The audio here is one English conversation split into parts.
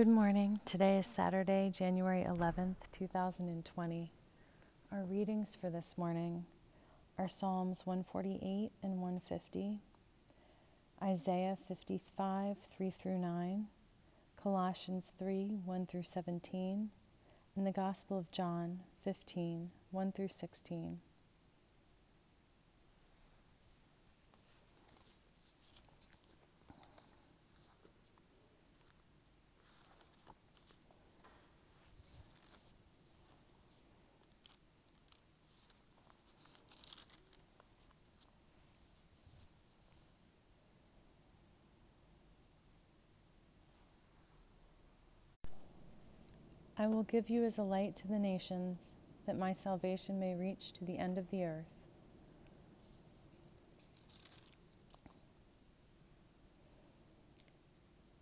Good morning. Today is Saturday, January 11th, 2020. Our readings for this morning are Psalms 148 and 150, Isaiah 55, 3 through 9, Colossians 3, 1 through 17, and the Gospel of John 15, 1 through 16. Will give you as a light to the nations, that my salvation may reach to the end of the earth.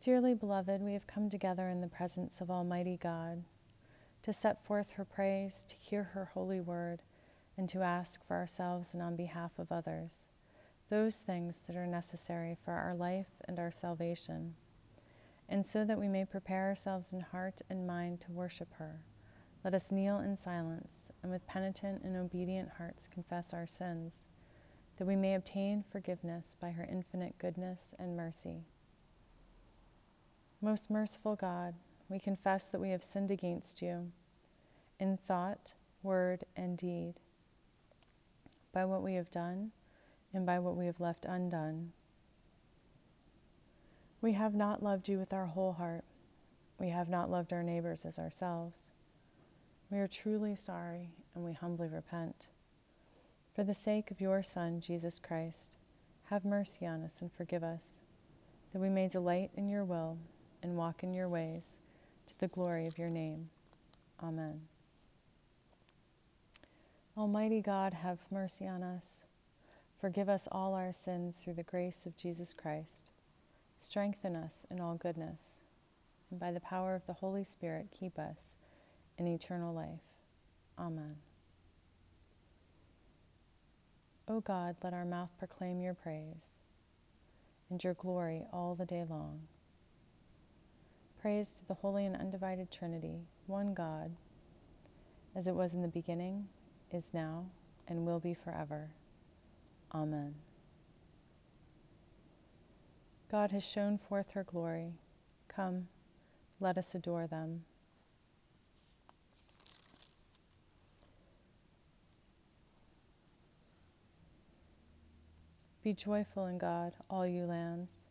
Dearly beloved, we have come together in the presence of Almighty God to set forth her praise, to hear her holy word, and to ask for ourselves and on behalf of others those things that are necessary for our life and our salvation and so that we may prepare ourselves in heart and mind to worship her, let us kneel in silence and with penitent and obedient hearts confess our sins, that we may obtain forgiveness by her infinite goodness and mercy. Most merciful God, we confess that we have sinned against you in thought, word, and deed, by what we have done and by what we have left undone we have not loved you with our whole heart. We have not loved our neighbors as ourselves. We are truly sorry and we humbly repent. For the sake of your Son, Jesus Christ, have mercy on us and forgive us, that we may delight in your will and walk in your ways to the glory of your name. Amen. Almighty God, have mercy on us. Forgive us all our sins through the grace of Jesus Christ Strengthen us in all goodness, and by the power of the Holy Spirit, keep us in eternal life. Amen. O God, let our mouth proclaim your praise and your glory all the day long. Praise to the Holy and Undivided Trinity, one God, as it was in the beginning, is now, and will be forever. Amen. God has shown forth her glory. Come, let us adore them. Be joyful in God, all you lands.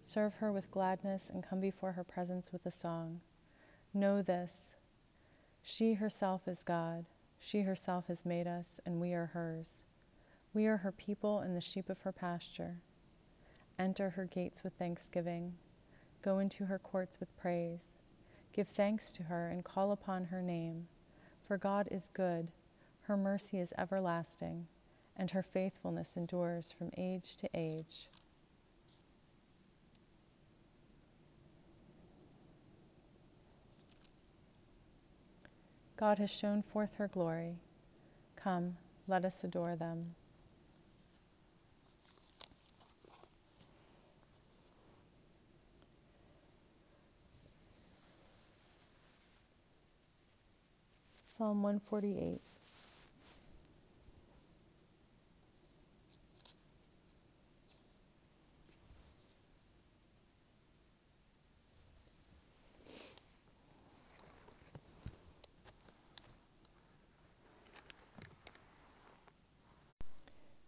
Serve her with gladness and come before her presence with a song. Know this she herself is God. She herself has made us, and we are hers. We are her people and the sheep of her pasture. Enter her gates with thanksgiving. Go into her courts with praise. Give thanks to her and call upon her name. For God is good, her mercy is everlasting, and her faithfulness endures from age to age. God has shown forth her glory. Come, let us adore them. Psalm 148.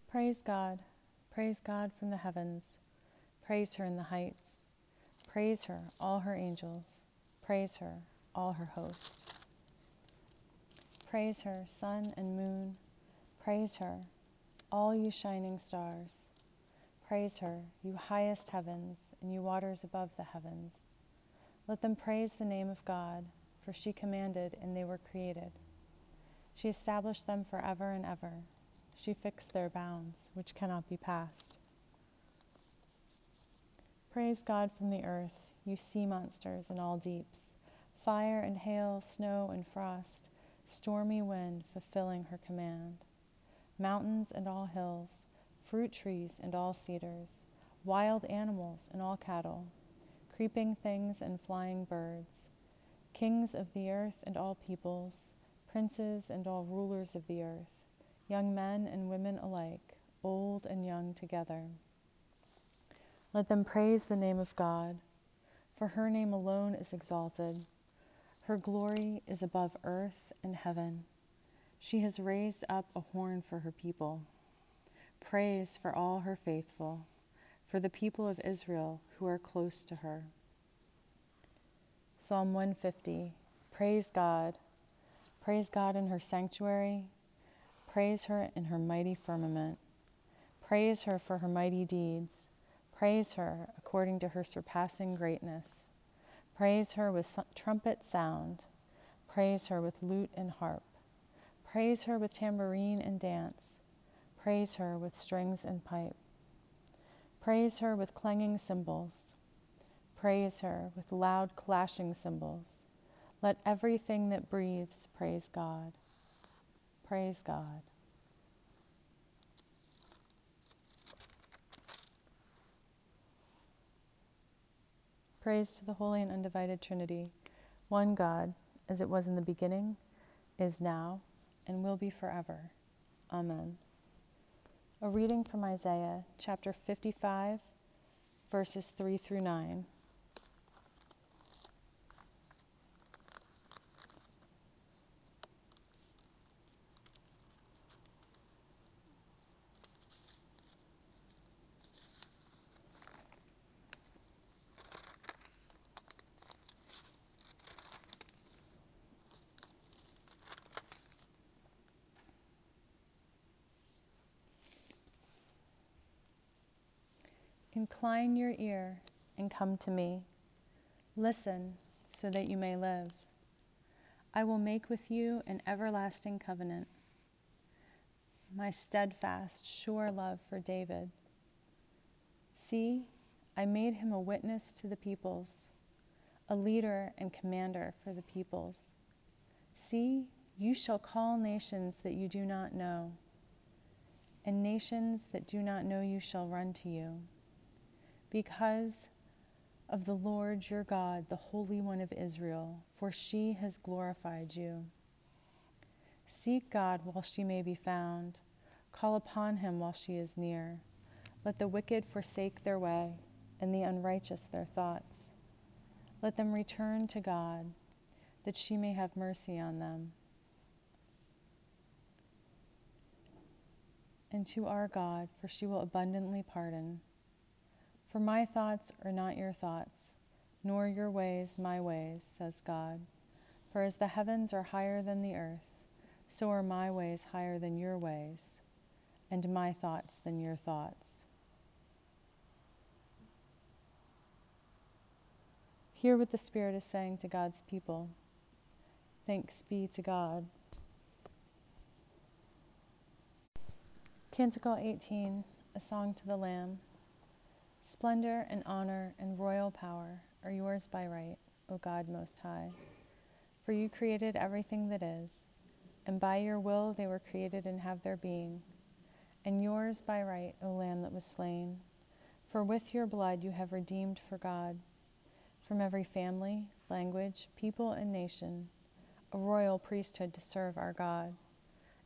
Praise God, praise God from the heavens, praise her in the heights, praise her, all her angels, praise her, all her host. Praise her, sun and moon. Praise her, all you shining stars. Praise her, you highest heavens, and you waters above the heavens. Let them praise the name of God, for she commanded, and they were created. She established them forever and ever. She fixed their bounds, which cannot be passed. Praise God from the earth, you sea monsters and all deeps, fire and hail, snow and frost stormy wind fulfilling her command. Mountains and all hills, fruit trees and all cedars, wild animals and all cattle, creeping things and flying birds, kings of the earth and all peoples, princes and all rulers of the earth, young men and women alike, old and young together. Let them praise the name of God, for her name alone is exalted. Her glory is above earth and heaven. She has raised up a horn for her people. Praise for all her faithful, for the people of Israel who are close to her. Psalm 150 Praise God. Praise God in her sanctuary. Praise her in her mighty firmament. Praise her for her mighty deeds. Praise her according to her surpassing greatness. Praise her with trumpet sound. Praise her with lute and harp. Praise her with tambourine and dance. Praise her with strings and pipe. Praise her with clanging cymbals. Praise her with loud clashing cymbals. Let everything that breathes praise God. Praise God. Praise to the Holy and Undivided Trinity, one God, as it was in the beginning, is now, and will be forever. Amen. A reading from Isaiah chapter 55, verses 3 through 9. Incline your ear and come to me. Listen so that you may live. I will make with you an everlasting covenant, my steadfast, sure love for David. See, I made him a witness to the peoples, a leader and commander for the peoples. See, you shall call nations that you do not know, and nations that do not know you shall run to you because of the Lord your God, the Holy One of Israel, for she has glorified you. Seek God while she may be found, call upon him while she is near. Let the wicked forsake their way, and the unrighteous their thoughts. Let them return to God, that she may have mercy on them. And to our God, for she will abundantly pardon. For my thoughts are not your thoughts, nor your ways my ways, says God. For as the heavens are higher than the earth, so are my ways higher than your ways, and my thoughts than your thoughts. Hear what the Spirit is saying to God's people. Thanks be to God. Canticle 18, a song to the Lamb. Splendor and honor and royal power are yours by right, O God Most High. For you created everything that is, and by your will they were created and have their being. And yours by right, O Lamb that was slain. For with your blood you have redeemed for God, from every family, language, people, and nation, a royal priesthood to serve our God.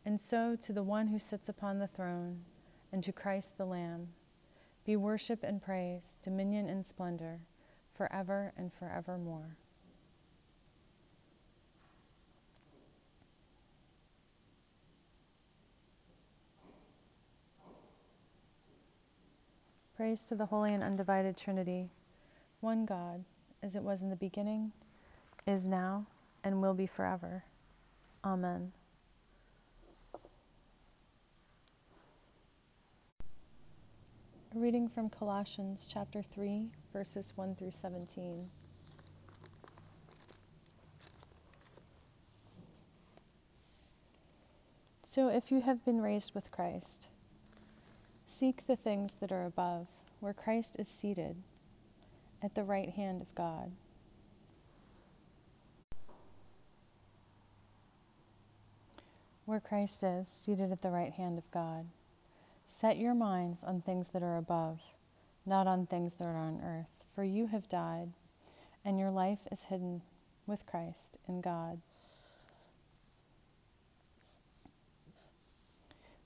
And so to the one who sits upon the throne, and to Christ the Lamb be worship and praise, dominion and splendor, forever and forevermore. Praise to the Holy and Undivided Trinity, one God, as it was in the beginning, is now, and will be forever. Amen. A reading from Colossians chapter 3, verses 1 through 17. So if you have been raised with Christ, seek the things that are above, where Christ is seated at the right hand of God. Where Christ is, seated at the right hand of God. Set your minds on things that are above, not on things that are on earth, for you have died, and your life is hidden with Christ in God.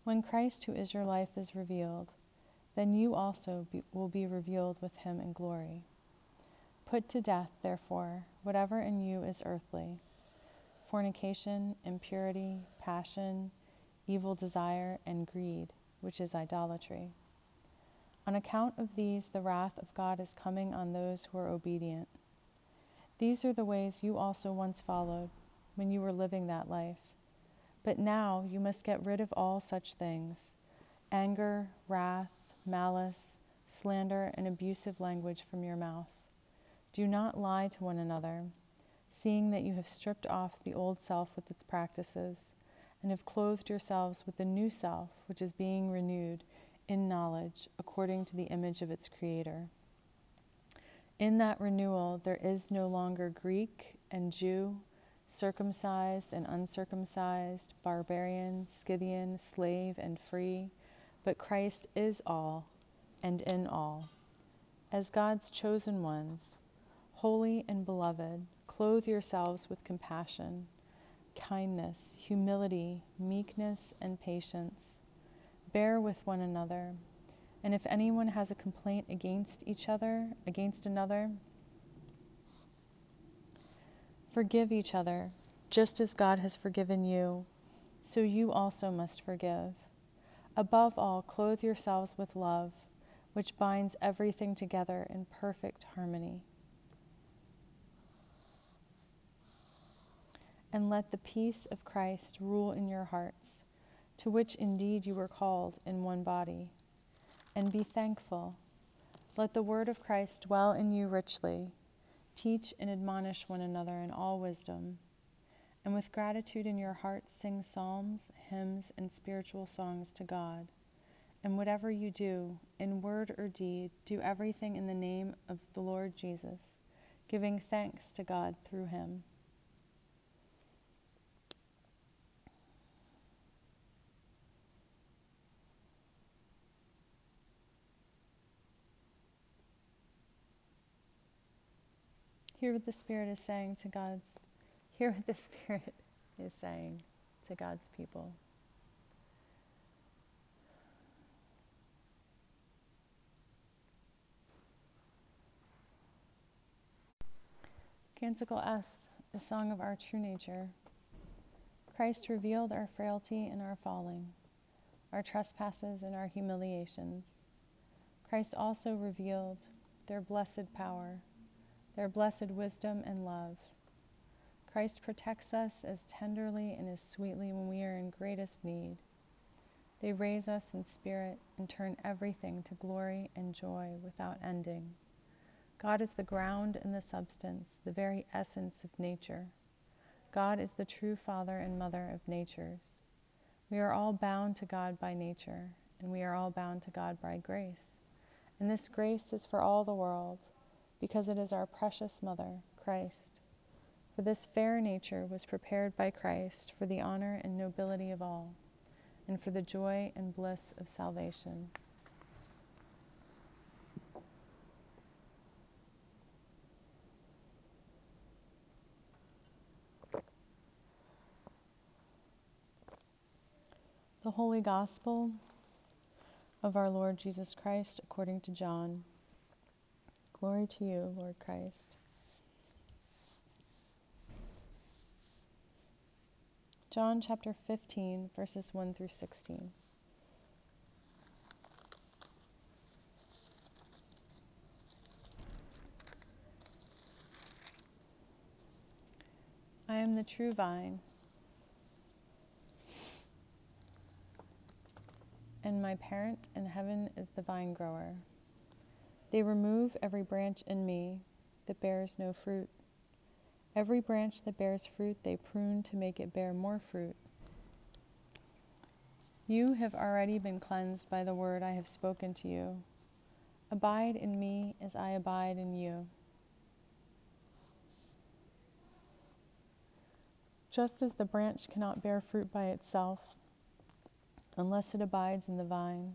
When Christ, who is your life, is revealed, then you also be, will be revealed with him in glory. Put to death, therefore, whatever in you is earthly fornication, impurity, passion, evil desire, and greed, which is idolatry. On account of these, the wrath of God is coming on those who are obedient. These are the ways you also once followed when you were living that life. But now you must get rid of all such things anger, wrath, malice, slander, and abusive language from your mouth. Do not lie to one another, seeing that you have stripped off the old self with its practices, and have clothed yourselves with the new self, which is being renewed in knowledge according to the image of its Creator. In that renewal, there is no longer Greek and Jew, circumcised and uncircumcised, barbarian, Scythian, slave and free, but Christ is all and in all. As God's chosen ones, holy and beloved, clothe yourselves with compassion, kindness, humility, meekness, and patience. Bear with one another and if anyone has a complaint against each other, against another, forgive each other, just as God has forgiven you, so you also must forgive. Above all, clothe yourselves with love, which binds everything together in perfect harmony. And let the peace of Christ rule in your hearts, to which indeed you were called in one body and be thankful. Let the word of Christ dwell in you richly. Teach and admonish one another in all wisdom. And with gratitude in your hearts, sing psalms, hymns, and spiritual songs to God. And whatever you do, in word or deed, do everything in the name of the Lord Jesus, giving thanks to God through him. Hear what the Spirit is saying to God's, hear what the Spirit is saying to God's people. Canticle S, a song of our true nature. Christ revealed our frailty and our falling, our trespasses and our humiliations. Christ also revealed their blessed power their blessed wisdom and love. Christ protects us as tenderly and as sweetly when we are in greatest need. They raise us in spirit and turn everything to glory and joy without ending. God is the ground and the substance, the very essence of nature. God is the true father and mother of natures. We are all bound to God by nature, and we are all bound to God by grace. And this grace is for all the world because it is our precious Mother, Christ. For this fair nature was prepared by Christ for the honor and nobility of all, and for the joy and bliss of salvation. The Holy Gospel of our Lord Jesus Christ according to John. Glory to you, Lord Christ. John chapter 15, verses 1 through 16. I am the true vine, and my parent in heaven is the vine grower. They remove every branch in me that bears no fruit. Every branch that bears fruit they prune to make it bear more fruit. You have already been cleansed by the word I have spoken to you. Abide in me as I abide in you. Just as the branch cannot bear fruit by itself unless it abides in the vine,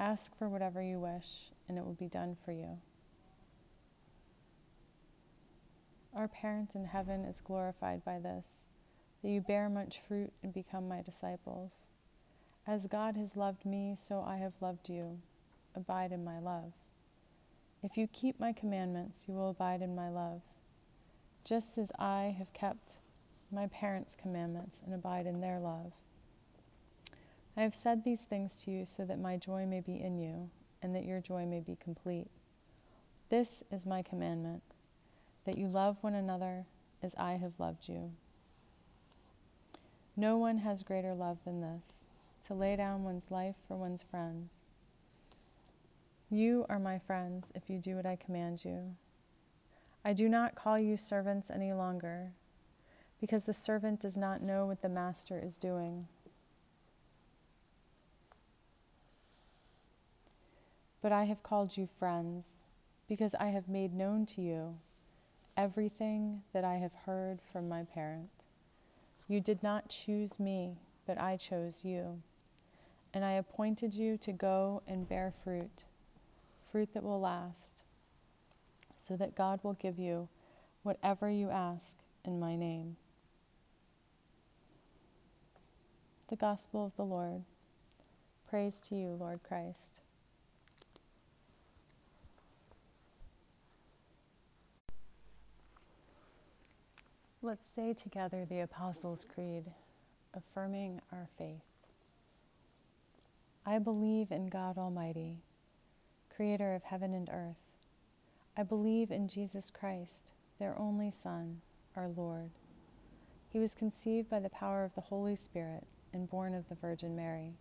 ask for whatever you wish, and it will be done for you. Our parent in heaven is glorified by this, that you bear much fruit and become my disciples. As God has loved me, so I have loved you. Abide in my love. If you keep my commandments, you will abide in my love, just as I have kept my parents' commandments and abide in their love. I have said these things to you so that my joy may be in you, and that your joy may be complete. This is my commandment that you love one another as I have loved you. No one has greater love than this to lay down one's life for one's friends. You are my friends if you do what I command you. I do not call you servants any longer, because the servant does not know what the master is doing. But I have called you friends, because I have made known to you everything that I have heard from my parent. You did not choose me, but I chose you, and I appointed you to go and bear fruit fruit that will last, so that God will give you whatever you ask in my name. The Gospel of the Lord. Praise to you, Lord Christ. Let's say together the Apostles' Creed, affirming our faith. I believe in God Almighty creator of heaven and earth. I believe in Jesus Christ, their only Son, our Lord. He was conceived by the power of the Holy Spirit and born of the Virgin Mary.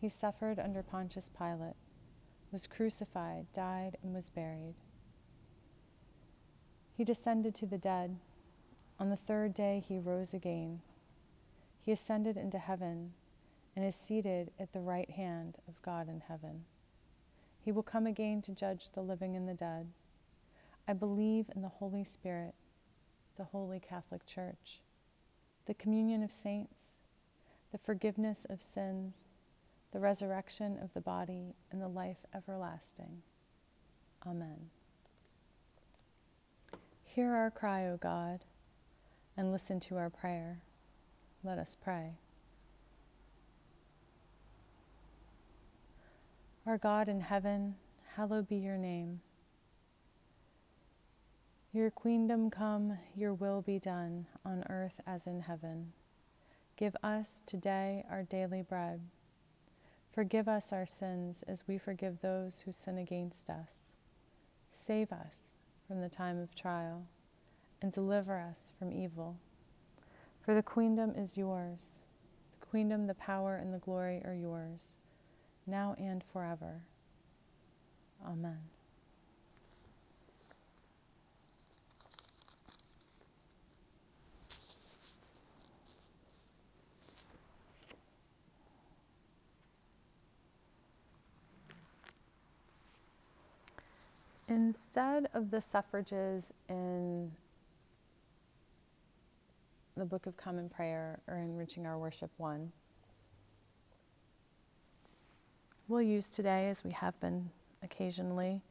He suffered under Pontius Pilate, was crucified, died, and was buried. He descended to the dead. On the third day he rose again. He ascended into heaven and is seated at the right hand of God in heaven. He will come again to judge the living and the dead. I believe in the Holy Spirit, the Holy Catholic Church, the communion of saints, the forgiveness of sins, the resurrection of the body, and the life everlasting. Amen. Hear our cry, O God, and listen to our prayer. Let us pray. Our God in heaven, hallowed be your name. Your kingdom come, your will be done, on earth as in heaven. Give us today our daily bread. Forgive us our sins as we forgive those who sin against us. Save us from the time of trial, and deliver us from evil. For the kingdom is yours. The kingdom, the power, and the glory are yours now and forever. Amen. Instead of the suffrages in the Book of Common Prayer or Enriching Our Worship 1, we'll use today, as we have been occasionally,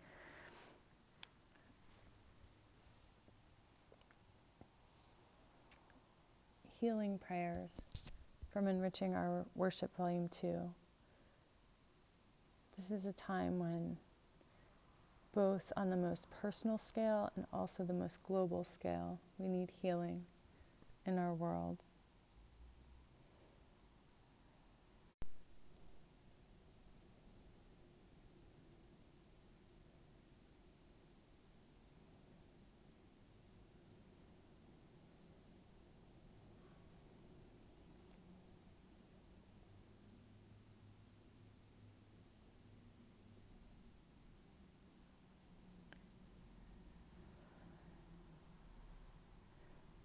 healing prayers from Enriching Our Worship Volume 2. This is a time when, both on the most personal scale and also the most global scale, we need healing in our worlds.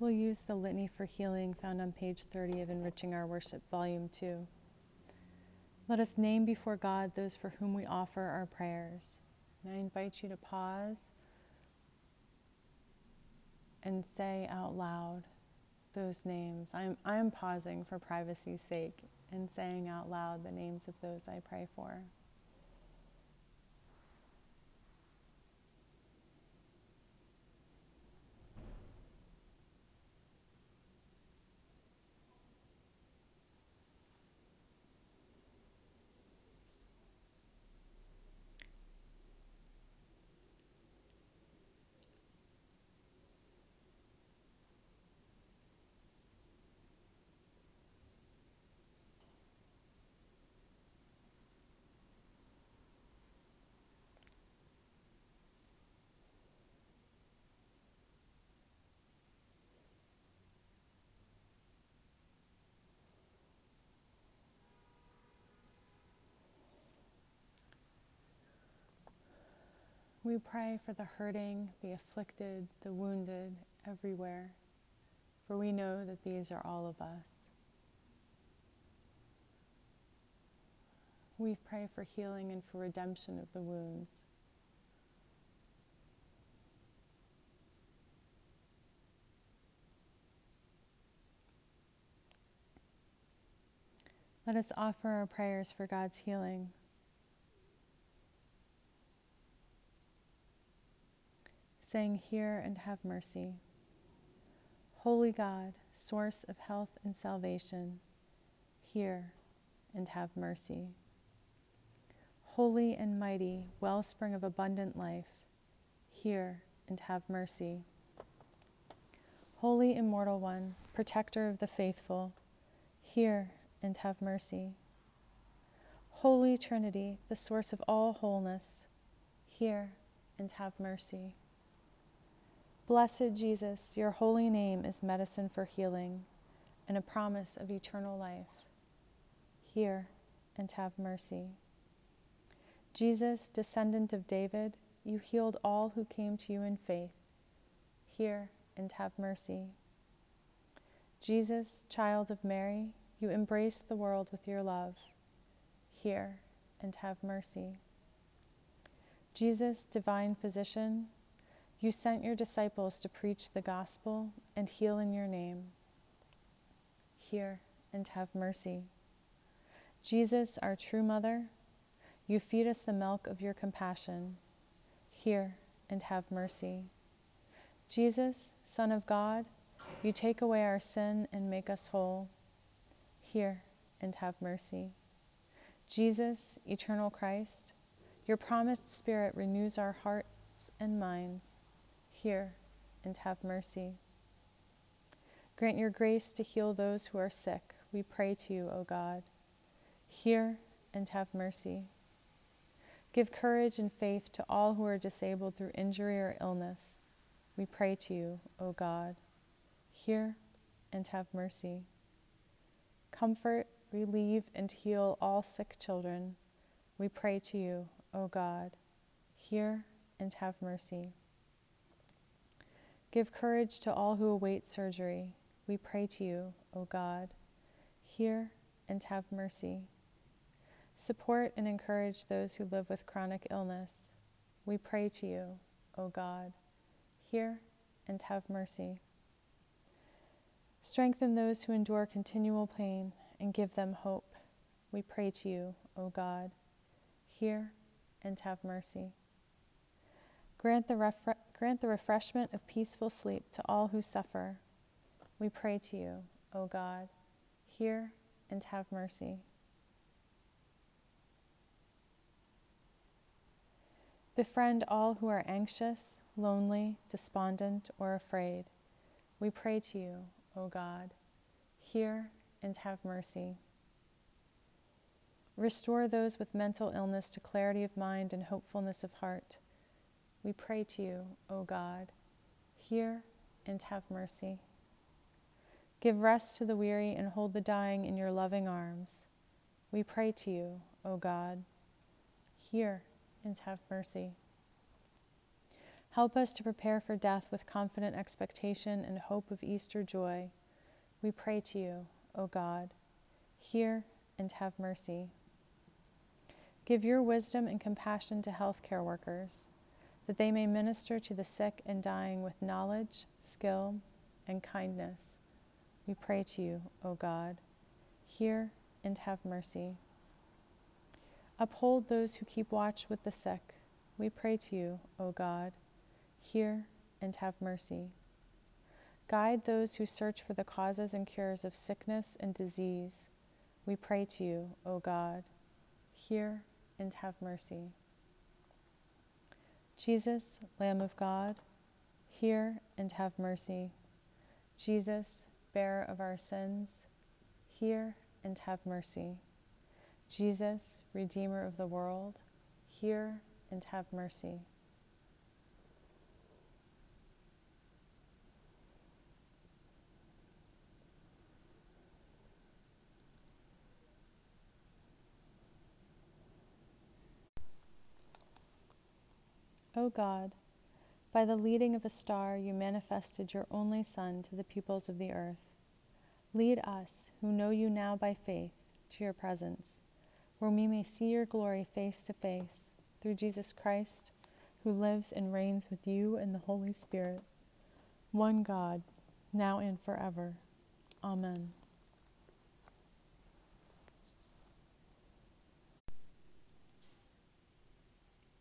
We'll use the Litany for Healing found on page 30 of Enriching Our Worship, Volume 2. Let us name before God those for whom we offer our prayers. And I invite you to pause and say out loud those names. I'm, I'm pausing for privacy's sake and saying out loud the names of those I pray for. We pray for the hurting, the afflicted, the wounded everywhere, for we know that these are all of us. We pray for healing and for redemption of the wounds. Let us offer our prayers for God's healing. Saying, Hear and have mercy. Holy God, source of health and salvation, hear and have mercy. Holy and mighty, wellspring of abundant life, hear and have mercy. Holy Immortal One, protector of the faithful, hear and have mercy. Holy Trinity, the source of all wholeness, hear and have mercy. Blessed Jesus, your holy name is medicine for healing and a promise of eternal life. Hear and have mercy. Jesus, descendant of David, you healed all who came to you in faith. Hear and have mercy. Jesus, child of Mary, you embraced the world with your love. Hear and have mercy. Jesus, divine physician, you sent your disciples to preach the gospel and heal in your name. Hear and have mercy. Jesus, our true mother, you feed us the milk of your compassion. Hear and have mercy. Jesus, Son of God, you take away our sin and make us whole. Hear and have mercy. Jesus, eternal Christ, your promised Spirit renews our hearts and minds hear and have mercy. Grant your grace to heal those who are sick, we pray to you, O God. Hear and have mercy. Give courage and faith to all who are disabled through injury or illness. We pray to you, O God. Hear and have mercy. Comfort, relieve, and heal all sick children. We pray to you, O God. Hear and have mercy. Give courage to all who await surgery. We pray to you, O God. Hear and have mercy. Support and encourage those who live with chronic illness. We pray to you, O God. Hear and have mercy. Strengthen those who endure continual pain and give them hope. We pray to you, O God. Hear and have mercy. Grant the, refre- grant the refreshment of peaceful sleep to all who suffer. We pray to you, O God. Hear and have mercy. Befriend all who are anxious, lonely, despondent, or afraid. We pray to you, O God. Hear and have mercy. Restore those with mental illness to clarity of mind and hopefulness of heart. We pray to you, O God. Hear and have mercy. Give rest to the weary and hold the dying in your loving arms. We pray to you, O God. Hear and have mercy. Help us to prepare for death with confident expectation and hope of Easter joy. We pray to you, O God. Hear and have mercy. Give your wisdom and compassion to healthcare workers, that they may minister to the sick and dying with knowledge, skill, and kindness. We pray to you, O God. Hear and have mercy. Uphold those who keep watch with the sick. We pray to you, O God. Hear and have mercy. Guide those who search for the causes and cures of sickness and disease. We pray to you, O God. Hear and have mercy. Jesus, Lamb of God, hear and have mercy. Jesus, bearer of our sins, hear and have mercy. Jesus, Redeemer of the world, hear and have mercy. O God, by the leading of a star you manifested your only Son to the peoples of the earth. Lead us, who know you now by faith, to your presence, where we may see your glory face to face, through Jesus Christ, who lives and reigns with you in the Holy Spirit, one God, now and forever. Amen.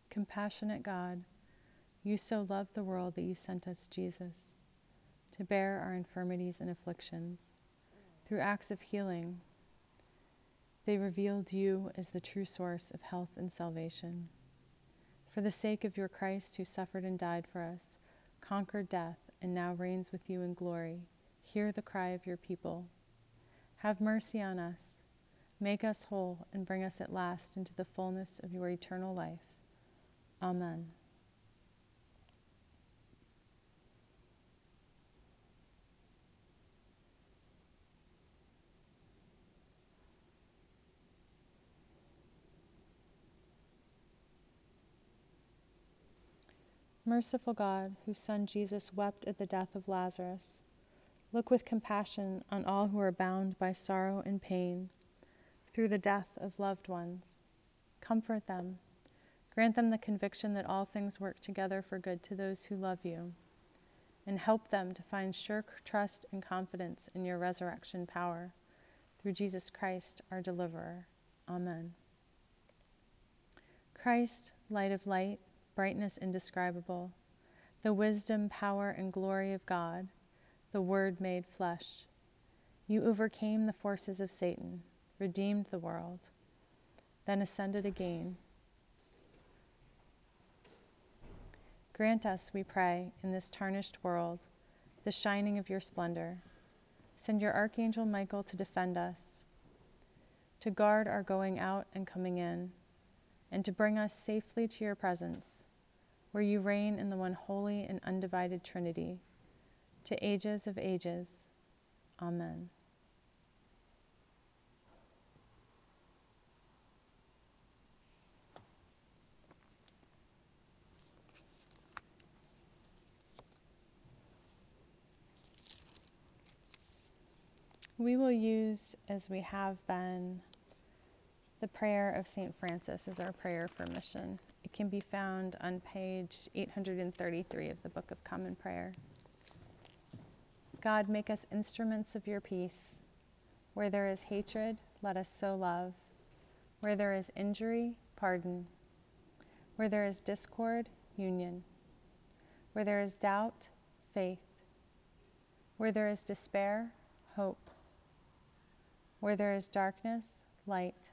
Compassionate God, you so loved the world that you sent us Jesus to bear our infirmities and afflictions. Through acts of healing, they revealed you as the true source of health and salvation. For the sake of your Christ, who suffered and died for us, conquered death, and now reigns with you in glory, hear the cry of your people. Have mercy on us, make us whole, and bring us at last into the fullness of your eternal life. Amen. Merciful God, whose Son Jesus wept at the death of Lazarus, look with compassion on all who are bound by sorrow and pain through the death of loved ones. Comfort them Grant them the conviction that all things work together for good to those who love you, and help them to find sure trust and confidence in your resurrection power. Through Jesus Christ, our deliverer. Amen. Christ, light of light, brightness indescribable, the wisdom, power, and glory of God, the Word made flesh. You overcame the forces of Satan, redeemed the world, then ascended again Grant us, we pray, in this tarnished world, the shining of your splendor. Send your archangel Michael to defend us, to guard our going out and coming in, and to bring us safely to your presence, where you reign in the one holy and undivided Trinity, to ages of ages. Amen. We will use, as we have been, the prayer of St. Francis is our prayer for mission. It can be found on page 833 of the Book of Common Prayer. God, make us instruments of your peace. Where there is hatred, let us sow love. Where there is injury, pardon. Where there is discord, union. Where there is doubt, faith. Where there is despair, hope. Where there is darkness, light.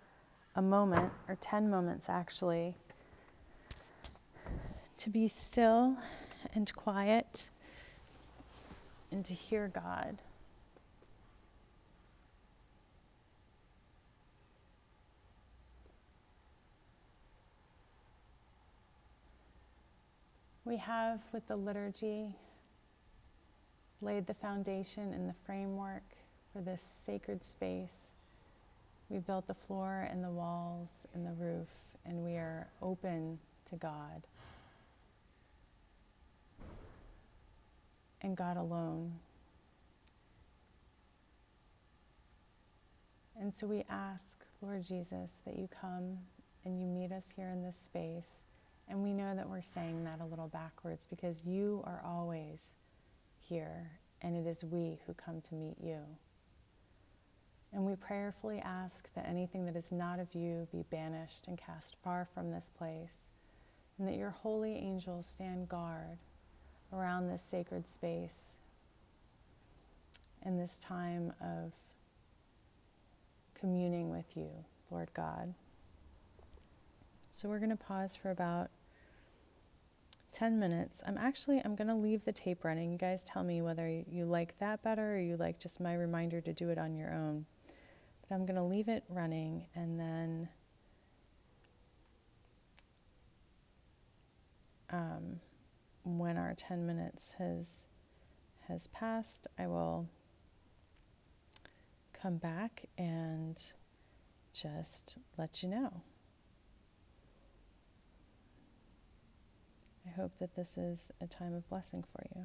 a moment, or 10 moments actually, to be still and quiet and to hear God. We have, with the liturgy, laid the foundation and the framework for this sacred space. We built the floor and the walls and the roof, and we are open to God and God alone. And so we ask, Lord Jesus, that you come and you meet us here in this space. And we know that we're saying that a little backwards because you are always here, and it is we who come to meet you. And we prayerfully ask that anything that is not of you be banished and cast far from this place, and that your holy angels stand guard around this sacred space in this time of communing with you, Lord God. So we're going to pause for about 10 minutes. I'm actually I'm going to leave the tape running. You guys tell me whether you like that better or you like just my reminder to do it on your own. I'm going to leave it running and then um, when our 10 minutes has has passed, I will come back and just let you know. I hope that this is a time of blessing for you.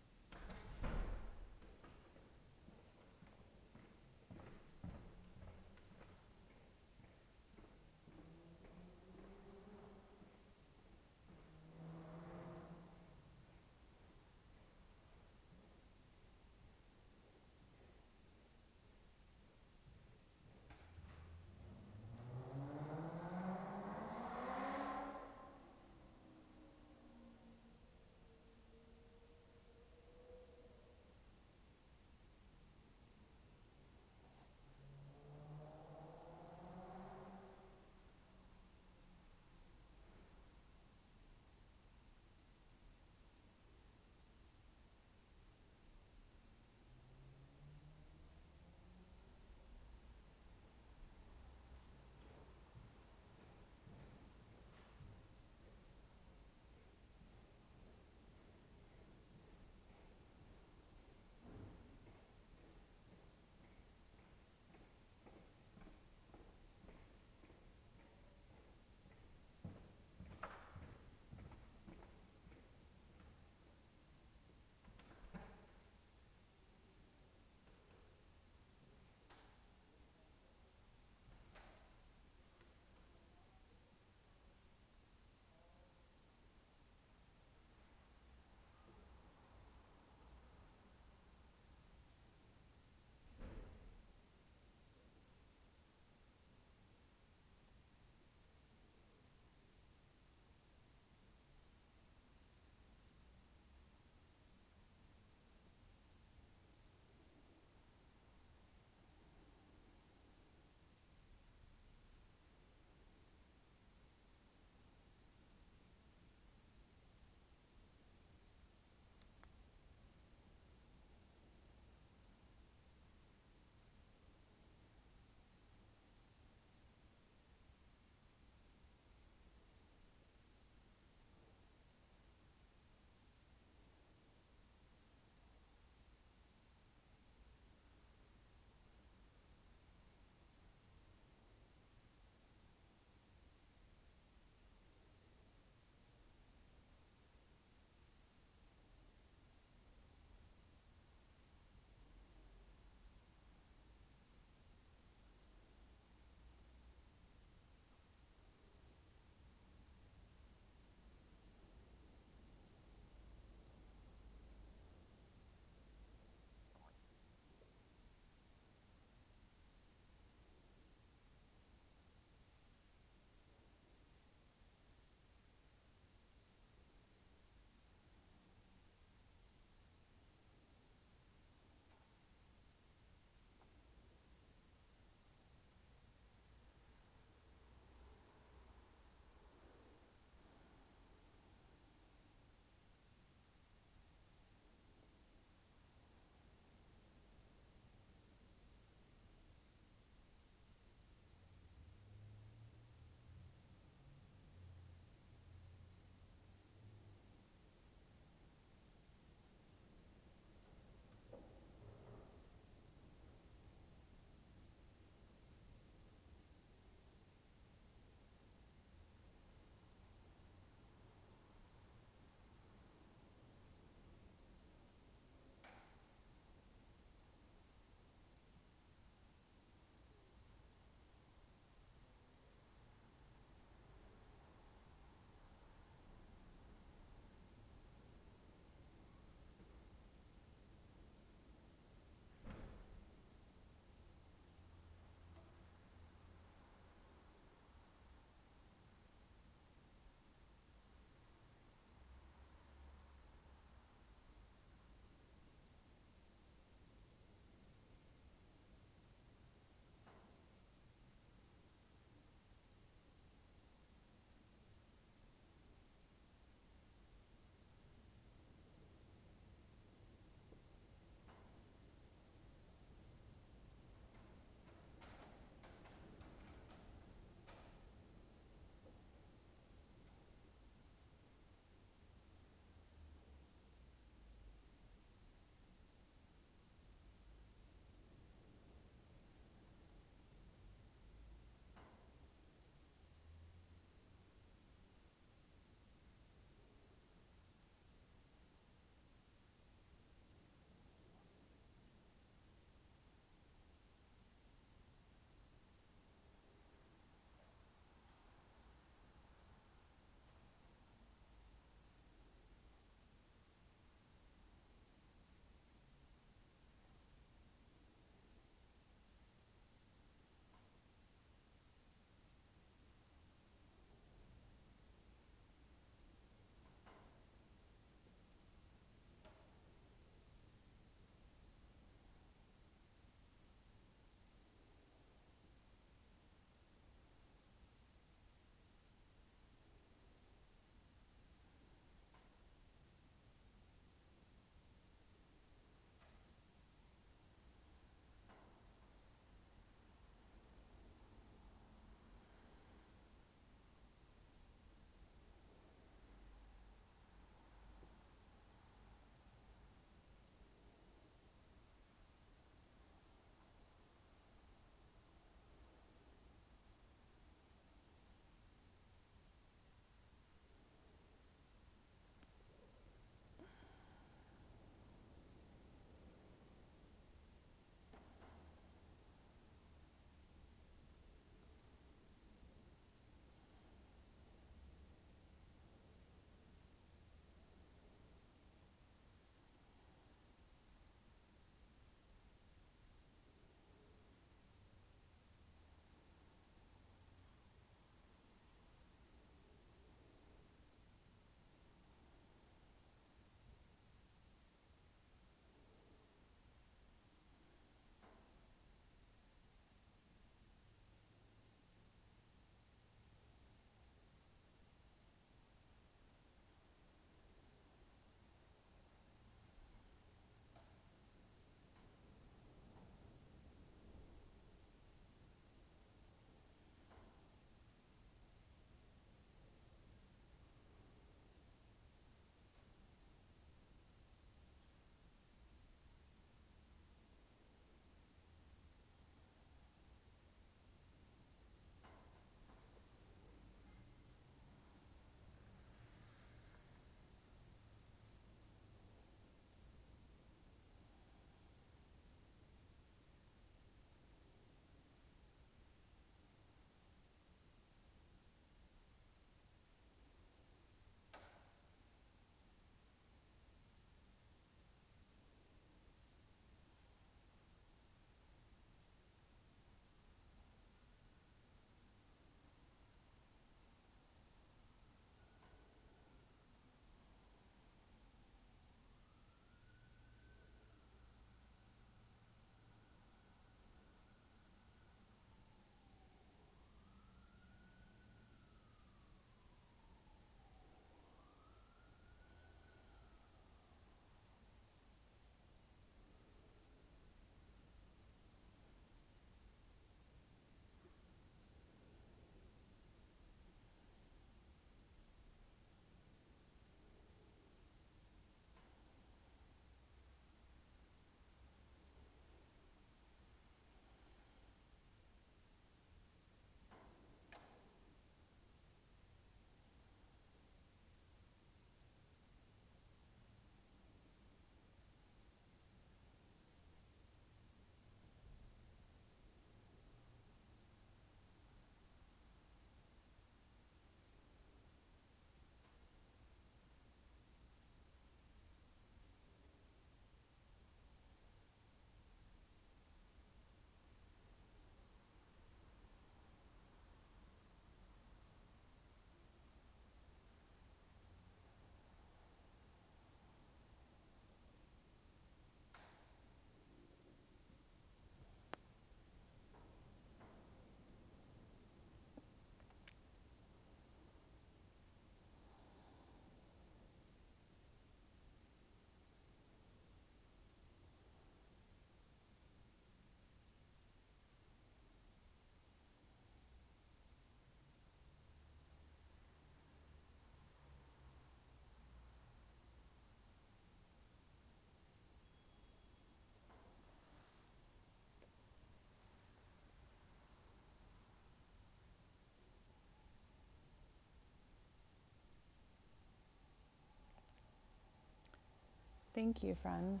Thank you, friends.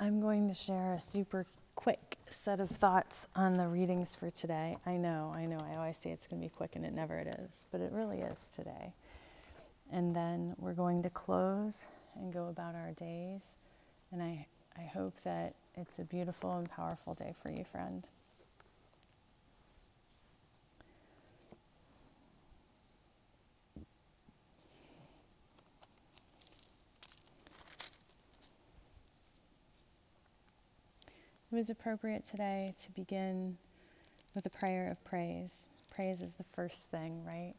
I'm going to share a super quick set of thoughts on the readings for today. I know, I know, I always say it's going to be quick and it never it is, but it really is today. And then we're going to close and go about our days. And I, I hope that it's a beautiful and powerful day for you, friend. It was appropriate today to begin with a prayer of praise. Praise is the first thing, right?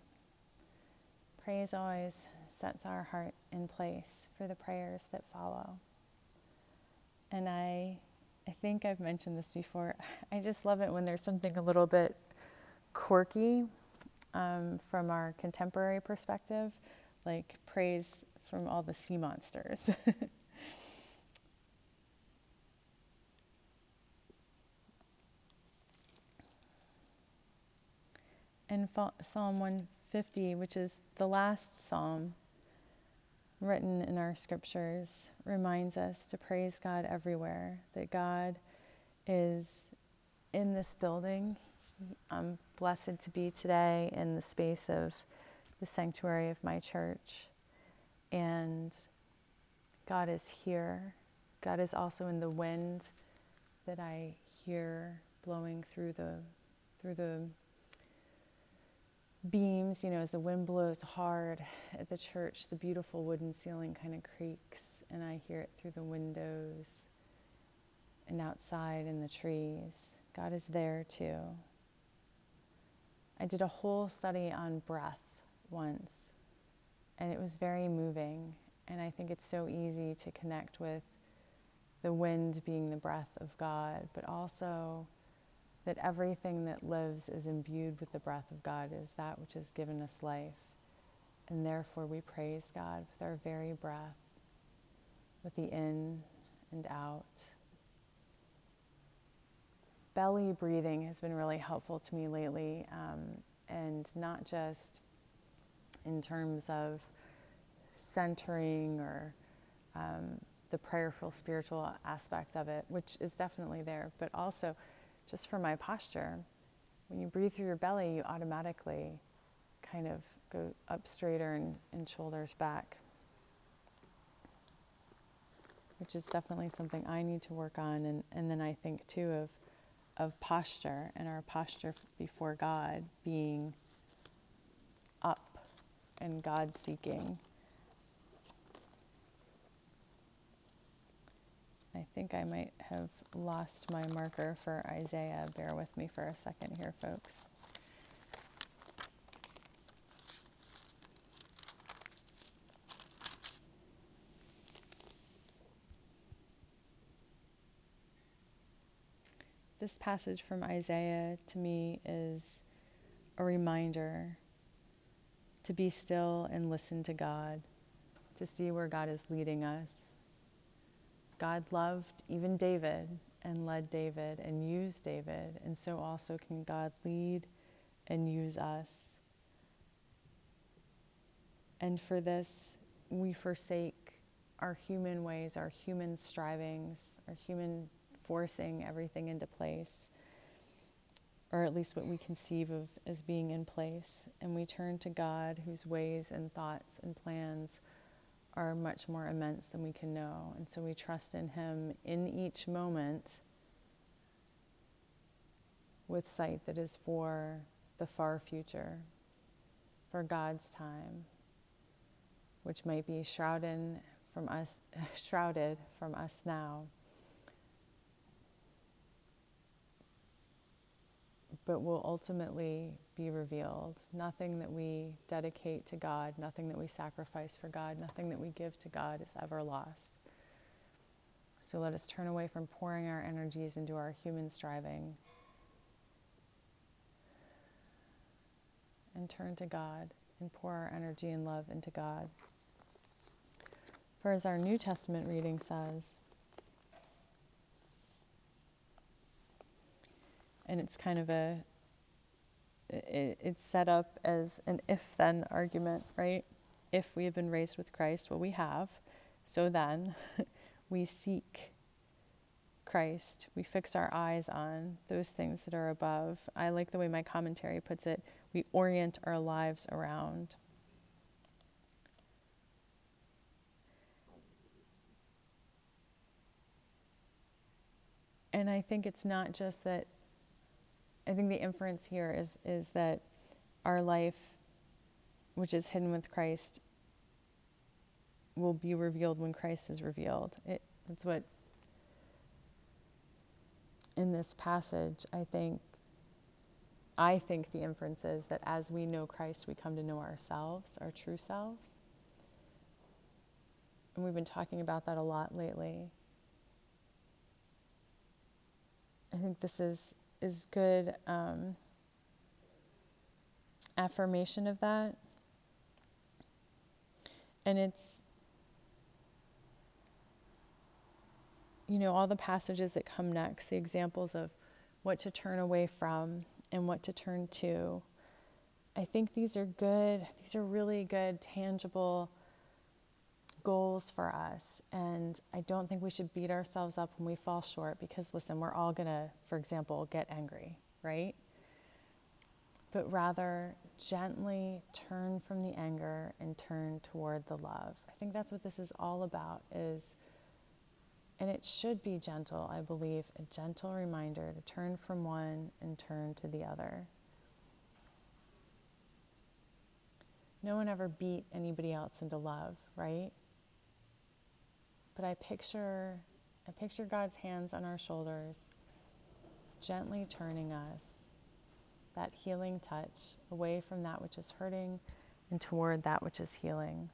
Praise always sets our heart in place for the prayers that follow. And I I think I've mentioned this before. I just love it when there's something a little bit quirky um, from our contemporary perspective, like praise from all the sea monsters. And Psalm 150, which is the last psalm written in our scriptures, reminds us to praise God everywhere, that God is in this building. I'm blessed to be today in the space of the sanctuary of my church. And God is here. God is also in the wind that I hear blowing through the through the beams, you know, as the wind blows hard at the church, the beautiful wooden ceiling kind of creaks, and I hear it through the windows and outside in the trees. God is there too. I did a whole study on breath once, and it was very moving. And I think it's so easy to connect with the wind being the breath of God, but also that everything that lives is imbued with the breath of God, is that which has given us life. And therefore, we praise God with our very breath, with the in and out. Belly breathing has been really helpful to me lately, um, and not just in terms of centering or um, the prayerful spiritual aspect of it, which is definitely there, but also just for my posture, when you breathe through your belly, you automatically kind of go up straighter and, and shoulders back, which is definitely something I need to work on. And, and then I think too of, of posture and our posture before God being up and God seeking. I think I might have lost my marker for Isaiah. Bear with me for a second here, folks. This passage from Isaiah to me is a reminder to be still and listen to God, to see where God is leading us. God loved even David and led David and used David, and so also can God lead and use us. And for this, we forsake our human ways, our human strivings, our human forcing everything into place, or at least what we conceive of as being in place, and we turn to God, whose ways and thoughts and plans are much more immense than we can know. And so we trust in Him in each moment with sight that is for the far future, for God's time, which might be shrouded from us, shrouded from us now. But will ultimately be revealed. Nothing that we dedicate to God, nothing that we sacrifice for God, nothing that we give to God is ever lost. So let us turn away from pouring our energies into our human striving and turn to God and pour our energy and love into God. For as our New Testament reading says, and it's kind of a it, it's set up as an if then argument, right? if we have been raised with Christ, well, we have. So then we seek Christ. We fix our eyes on those things that are above. I like the way my commentary puts it. We orient our lives around. And I think it's not just that I think the inference here is is that our life which is hidden with Christ will be revealed when Christ is revealed. It, that's what in this passage I think I think the inference is that as we know Christ, we come to know ourselves, our true selves. And we've been talking about that a lot lately. I think this is is good um, affirmation of that. And it's, you know, all the passages that come next, the examples of what to turn away from and what to turn to. I think these are good, these are really good, tangible goals for us. And I don't think we should beat ourselves up when we fall short because, listen, we're all going to, for example, get angry, right? But rather gently turn from the anger and turn toward the love. I think that's what this is all about is and it should be gentle, I believe, a gentle reminder to turn from one and turn to the other. No one ever beat anybody else into love, right? But I picture I picture God's hands on our shoulders, gently turning us, that healing touch, away from that which is hurting and toward that which is healing.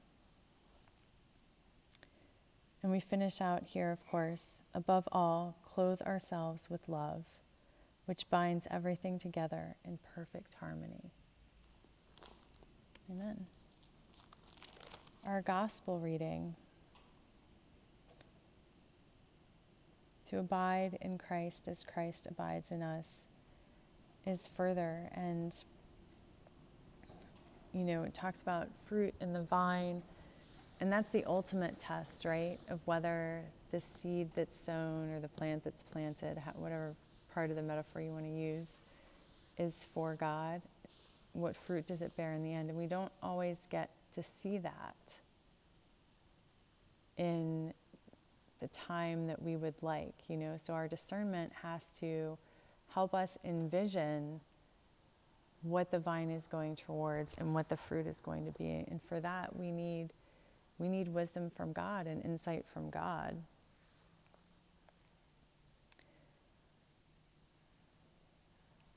And we finish out here, of course, above all, clothe ourselves with love, which binds everything together in perfect harmony. Amen. Our gospel reading to abide in Christ as Christ abides in us is further. And you know it talks about fruit in the vine and that's the ultimate test right of whether the seed that's sown or the plant that's planted whatever part of the metaphor you want to use is for God. What fruit does it bear in the end? And we don't always get to see that in the time that we would like, you know. So our discernment has to help us envision what the vine is going towards and what the fruit is going to be. And for that we need we need wisdom from God and insight from God.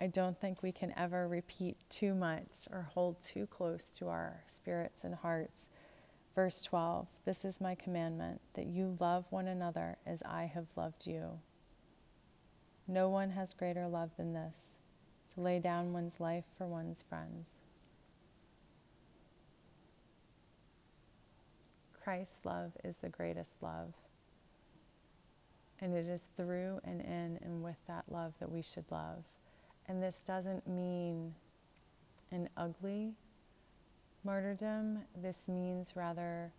I don't think we can ever repeat too much or hold too close to our spirits and hearts Verse 12 This is my commandment, that you love one another as I have loved you. No one has greater love than this, to lay down one's life for one's friends. Christ's love is the greatest love. And it is through and in and with that love that we should love. And this doesn't mean an ugly martyrdom. This means rather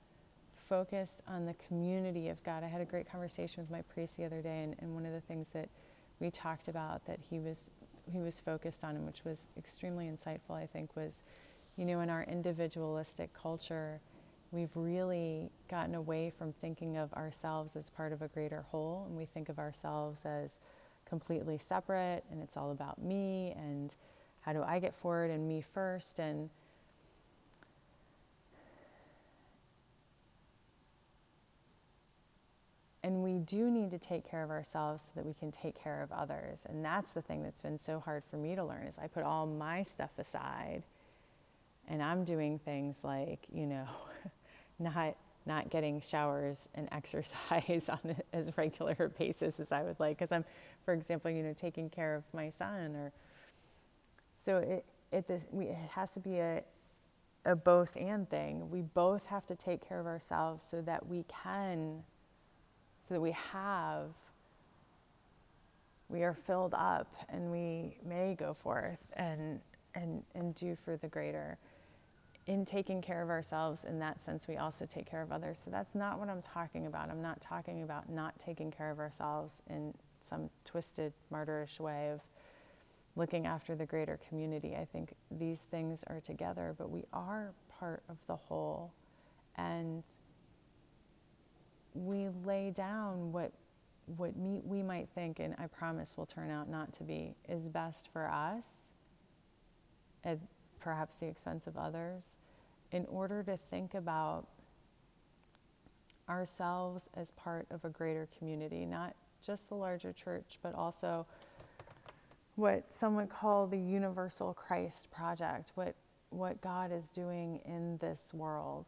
focused on the community of God. I had a great conversation with my priest the other day, and, and one of the things that we talked about that he was he was focused on, and which was extremely insightful, I think, was, you know, in our individualistic culture, we've really gotten away from thinking of ourselves as part of a greater whole, and we think of ourselves as completely separate, and it's all about me and how do I get forward and me first, and And we do need to take care of ourselves so that we can take care of others. And that's the thing that's been so hard for me to learn is I put all my stuff aside and I'm doing things like, you know, not not getting showers and exercise on as regular basis as I would like because I'm for example, you know, taking care of my son or so it it, this, we, it has to be a a both and thing. We both have to take care of ourselves so that we can so that we have, we are filled up and we may go forth and, and, and do for the greater. in taking care of ourselves, in that sense, we also take care of others. So that's not what I'm talking about. I'm not talking about not taking care of ourselves in some twisted, martyrish way of looking after the greater community. I think these things are together, but we are part of the whole. And we lay down what what me, we might think, and I promise will turn out not to be, is best for us, at perhaps the expense of others, in order to think about ourselves as part of a greater community, not just the larger church, but also what some would call the universal Christ project, what, what God is doing in this world.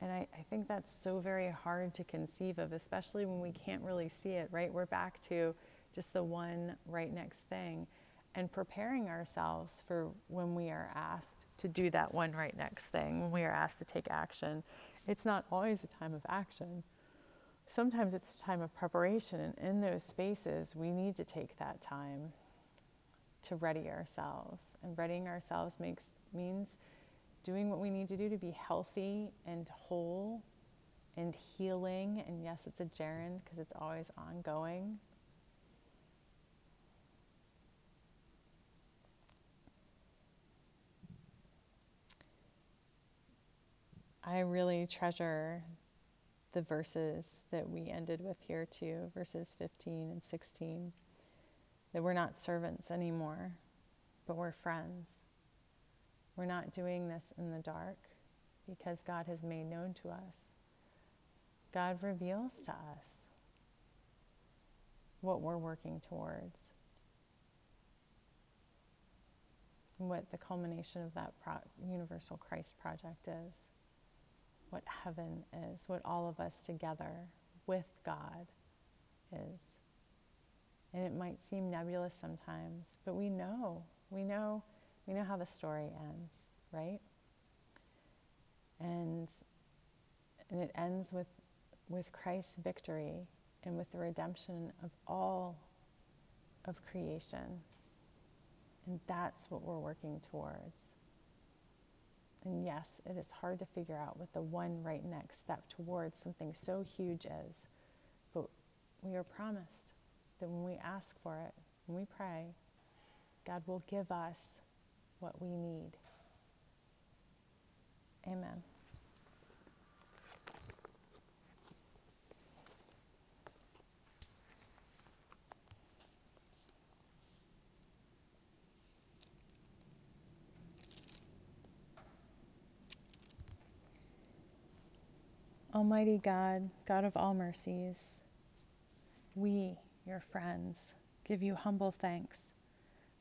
And I, I, think that's so very hard to conceive of, especially when we can't really see it, right? We're back to just the one right next thing and preparing ourselves for when we are asked to do that one right next thing, when we are asked to take action. It's not always a time of action. Sometimes it's a time of preparation, and in those spaces, we need to take that time to ready ourselves. And readying ourselves makes means doing what we need to do to be healthy and whole and healing. And yes, it's a gerund because it's always ongoing. I really treasure the verses that we ended with here too, verses 15 and 16, that we're not servants anymore, but we're friends. We're not doing this in the dark because God has made known to us. God reveals to us what we're working towards, what the culmination of that pro- universal Christ project is, what heaven is, what all of us together with God is. And it might seem nebulous sometimes, but we know, we know we know how the story ends, right? And and it ends with with Christ's victory and with the redemption of all of creation. And that's what we're working towards. And yes, it is hard to figure out what the one right next step towards something so huge is. But we are promised that when we ask for it, when we pray, God will give us what we need. Amen. Almighty God, God of all mercies, we, your friends, give you humble thanks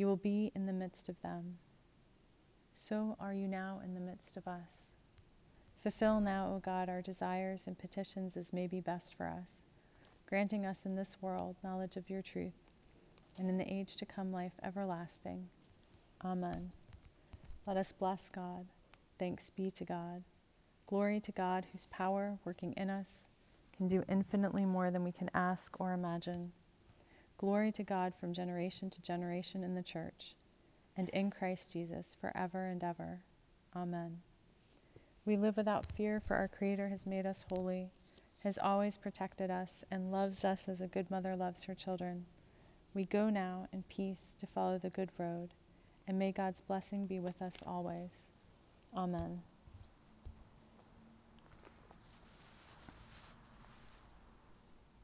you will be in the midst of them. So are you now in the midst of us. Fulfill now, O God, our desires and petitions as may be best for us, granting us in this world knowledge of your truth, and in the age to come life everlasting. Amen. Let us bless God. Thanks be to God. Glory to God, whose power, working in us, can do infinitely more than we can ask or imagine. Glory to God from generation to generation in the church and in Christ Jesus forever and ever. Amen. We live without fear, for our Creator has made us holy, has always protected us, and loves us as a good mother loves her children. We go now in peace to follow the good road, and may God's blessing be with us always. Amen.